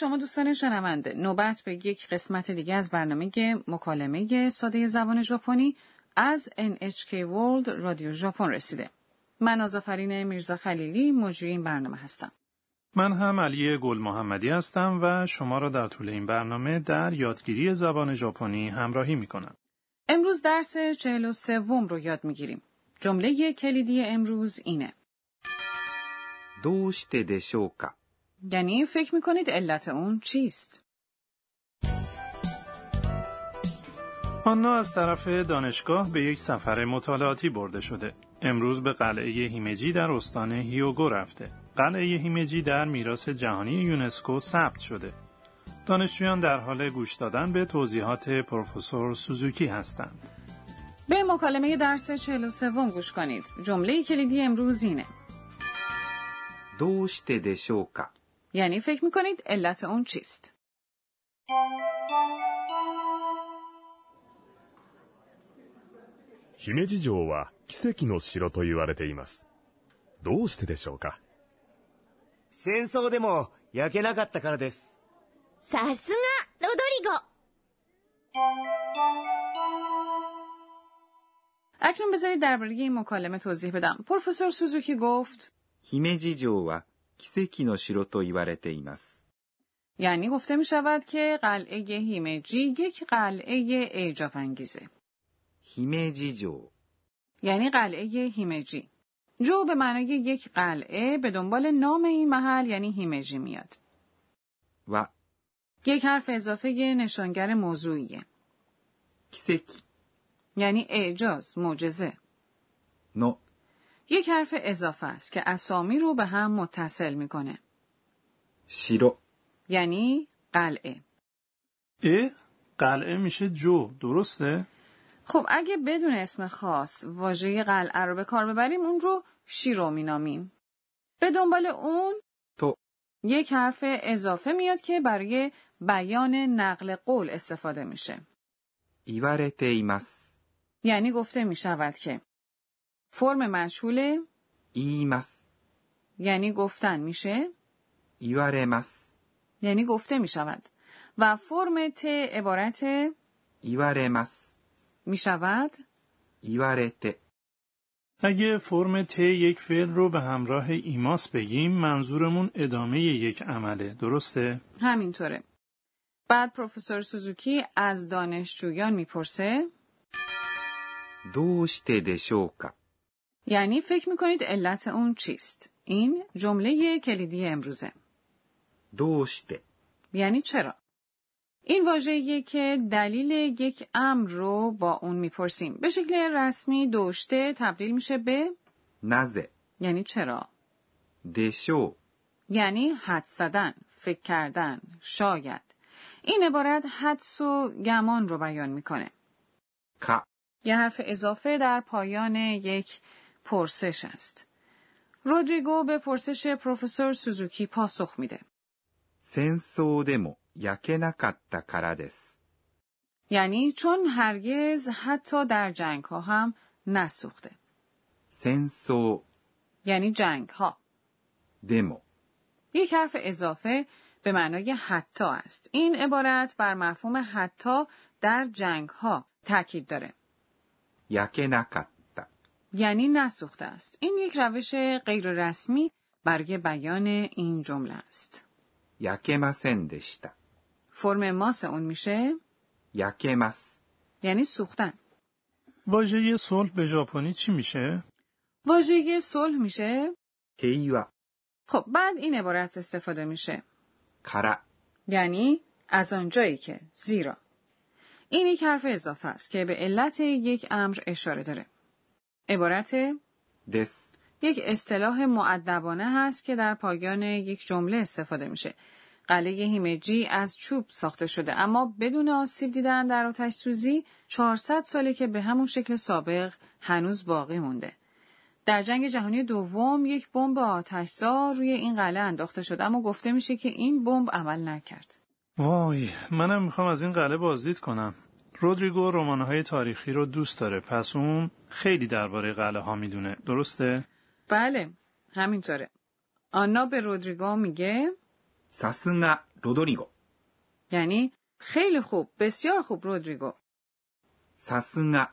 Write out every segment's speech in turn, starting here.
شما دوستان شنونده نوبت به یک قسمت دیگه از برنامه مکالمه ساده زبان ژاپنی از NHK World رادیو ژاپن رسیده. من آزافرین میرزا خلیلی مجری این برنامه هستم. من هم علی گل محمدی هستم و شما را در طول این برنامه در یادگیری زبان ژاپنی همراهی می کنم. امروز درس 43 رو یاد می گیریم. جمله کلیدی امروز اینه. دوشته دشوکا یعنی فکر می کنید علت اون چیست؟ آنا از طرف دانشگاه به یک سفر مطالعاتی برده شده. امروز به قلعه هیمجی در استان هیوگو رفته. قلعه هیمجی در میراث جهانی یونسکو ثبت شده. دانشجویان در حال گوش دادن به توضیحات پروفسور سوزوکی هستند. به مکالمه درس 43 گوش کنید. جمله کلیدی امروز اینه. どうしてでしょうか یعنی فکر می کنید علت اون چیست؟ 姫路城は奇跡の城と言われています。どうしてでしょうか戦争でも焼けなかったからです。さすが、ロドリゴ اکنون بذارید درباره این مکالمه توضیح بدم. پروفسور سوزوکی گفت 姫路城は 奇跡の城と言われています。 یعنی گفته می شود که قلعه هیمجی یک قلعه اعجاب انگیزه. 姫路城 یعنی قلعه هیمجی. جو به معنای یک قلعه به دنبال نام این محل یعنی هیمجی میاد. は یک حرف اضافه نشانگر موضوعیه. 奇跡 یعنی اعجاز، معجزه. の یک حرف اضافه است که اسامی رو به هم متصل می‌کنه. شیرو یعنی قلعه. ا قلعه میشه جو درسته؟ خب اگه بدون اسم خاص واژه قلعه رو به کار ببریم اون رو شیرو مینامیم. به دنبال اون تو یک حرف اضافه میاد که برای بیان نقل قول استفاده میشه. ایوارته یعنی گفته می شود که فرم مشهوله 言います。 یعنی گفتن میشه 言われます。 یعنی گفته می شود و فرم ت عبارت 言われます。 می شود 言われて اگه فرم ت یک فعل رو به همراه ایماس بگیم منظورمون ادامه یک عمله درسته؟ همینطوره. بعد پروفسور سوزوکی از دانشجویان میپرسه どうしてでしょうか یعنی فکر می‌کنید علت اون چیست؟ این جمله کلیدی امروزه. دوشته. یعنی چرا؟ این واژه‌ایه که دلیل یک امر رو با اون می‌پرسیم. به شکل رسمی دوشته تبدیل میشه به نزه. یعنی چرا؟ دشو. یعنی حد زدن، فکر کردن، شاید. این عبارت حدس و گمان رو بیان می‌کنه. کا. یه حرف اضافه در پایان یک پرسش است. رودریگو به پرسش پروفسور سوزوکی پاسخ میده. سنسو دمو یعنی چون هرگز حتی در جنگ ها هم نسوخته. سنسو یعنی جنگ ها. دمو یک حرف اضافه به معنای حتی است. این عبارت بر مفهوم حتی در جنگ ها تاکید داره. یکنکتا یعنی نسوخته است. این یک روش غیر رسمی برای بیان این جمله است. یکمسن دشتا فرم ماس اون میشه یکمس یعنی سوختن. واژه صلح به ژاپنی چی میشه؟ واژه صلح میشه کیوا خب بعد این عبارت استفاده میشه کارا. یعنی از آنجایی که زیرا این یک حرف اضافه است که به علت یک امر اشاره داره عبارت です。یک اصطلاح معدبانه هست که در پایان یک جمله استفاده میشه. قلعه هیمجی از چوب ساخته شده اما بدون آسیب دیدن در آتش سوزی 400 ساله که به همون شکل سابق هنوز باقی مونده. در جنگ جهانی دوم یک بمب آتشزا روی این قلعه انداخته شد اما گفته میشه که این بمب عمل نکرد. وای منم می‌خوام از این قلعه بازدید کنم. رودریگو رمان‌های تاریخی رو دوست داره. پس اون خیلی درباره قلعه ها می‌دونه. درسته؟ بله همینطوره. آنا به رودریگو میگه ساسنگا رودریگو. یعنی خیلی خوب بسیار خوب رودریگو. ساسنگا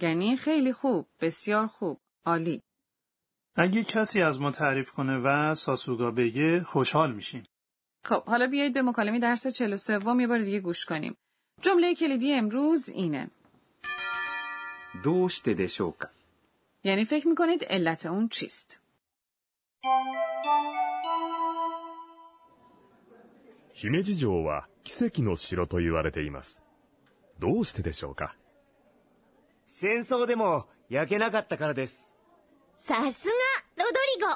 یعنی خیلی خوب بسیار خوب عالی. اگه کسی از ما تعریف کنه و ساسوگا بگه خوشحال میشیم. خب حالا بیایید به مکالمه درس 43 و یه بار دیگه گوش کنیم. جمله کلیدی امروز اینه どうしてでしょうか یعنی فکر میکنید علت اون چیست 姫路城は奇跡の城と言われています。どうしてでしょうか戦争でも焼けなかったからです。さすがロドリゴ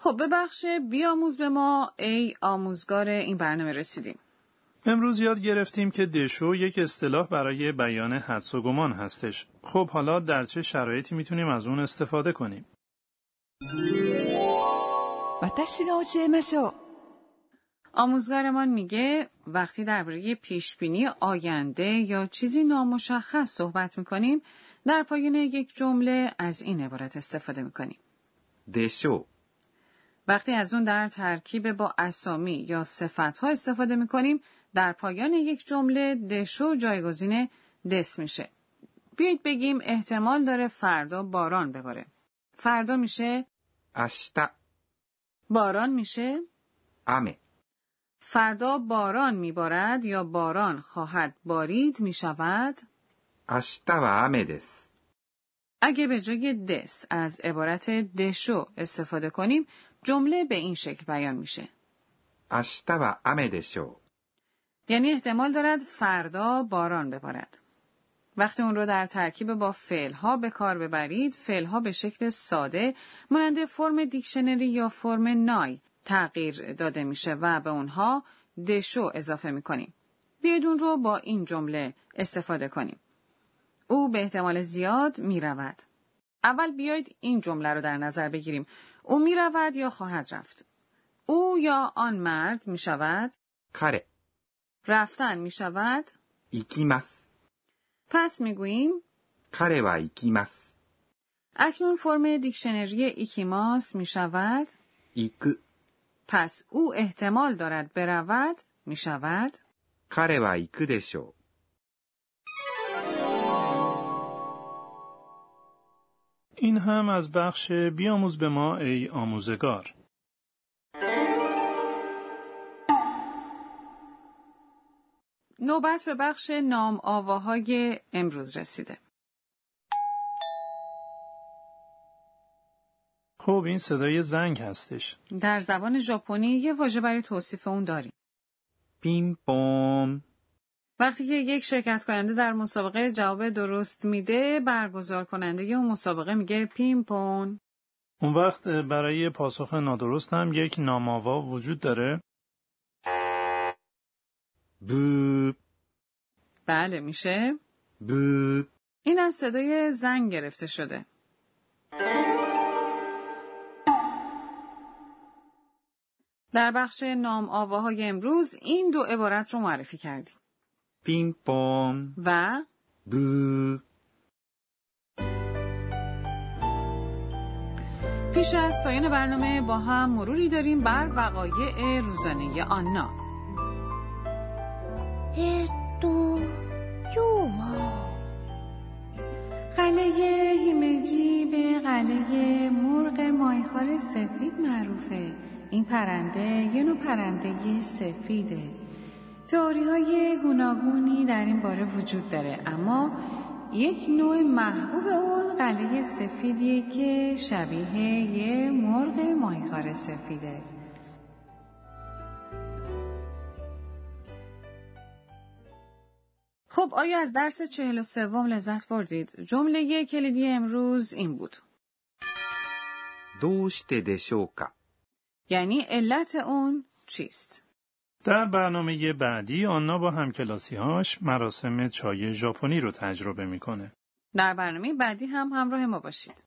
خب ببخشه بیاموز به ما ای آموزگار این برنامه رسیدیم. امروز یاد گرفتیم که دشو یک اصطلاح برای بیان حدس و گمان هستش. خب حالا در چه شرایطی می‌تونیم از اون استفاده کنیم؟ آموزگارمان میگه وقتی درباره پیش پیشبینی آینده یا چیزی نامشخص صحبت می‌کنیم در پایین یک جمله از این عبارت استفاده می‌کنیم. دشو وقتی از اون در ترکیب با اسامی یا صفت ها استفاده می کنیم در پایان یک جمله دشو جایگزین دس میشه. بیایید بگیم احتمال داره فردا باران بباره. فردا میشه؟ اشتا. باران میشه؟ امه. فردا باران میبارد یا باران خواهد بارید می‌شود؟ اشتا و امه دست اگه به جای دس از عبارت دشو استفاده کنیم جمله به این شکل بیان میشه. اشتا و امه دشو یعنی احتمال دارد فردا باران ببارد. وقتی اون رو در ترکیب با فعل ها به کار ببرید، فعل ها به شکل ساده مانند فرم دیکشنری یا فرم نای تغییر داده میشه و به اونها دشو اضافه می‌کنیم. بیاید اون رو با این جمله استفاده کنیم. او به احتمال زیاد می رود. اول بیایید این جمله رو در نظر بگیریم. او می رود یا خواهد رفت. او یا آن مرد می شود. کاره. رفتن می شود. 行きます. پس می گوییم. 彼は行きます. اکنون فرم دیکشنری 行きます می شود. ایک. پس او احتمال دارد برود می شود. کاره و ایک دشو. این هم از بخش بیاموز به ما ای آموزگار. نوبت به بخش نام آواهای امروز رسیده. خب این صدای زنگ هستش. در زبان ژاپنی یه واژه برای توصیف اون داریم. بیم پوم. وقتی که یک شرکت کننده در مسابقه جواب درست میده، برگزار کننده اون مسابقه میگه پیمپون. اون وقت برای پاسخ نادرست هم یک نامآوا وجود داره. ブー、بله میشه. ブー。این از صدای زنگ گرفته شده. در بخش نام آواهای امروز این دو عبارت رو معرفی کردیم پینگ و بو پیش از پایان برنامه با هم مروری داریم بر وقایع روزانه آنا. دو قلعه هیمجی به قلعه مرغ مایخار سفید معروفه. این پرنده یه نوع پرنده سفیده. تئوری های گوناگونی در این باره وجود داره اما یک نوع محبوب اون قلیه سفیدیه که شبیه یه مرغ ماهیخوار سفیده خب آیا از درس چهل و سوم لذت بردید؟ جمله یه کلیدی امروز این بود. دوشته دشوکا یعنی علت اون چیست؟ در برنامه بعدی آنا با همکلاسیهاش مراسم چای ژاپنی رو تجربه می‌کنه. در برنامه بعدی هم همراه ما باشید.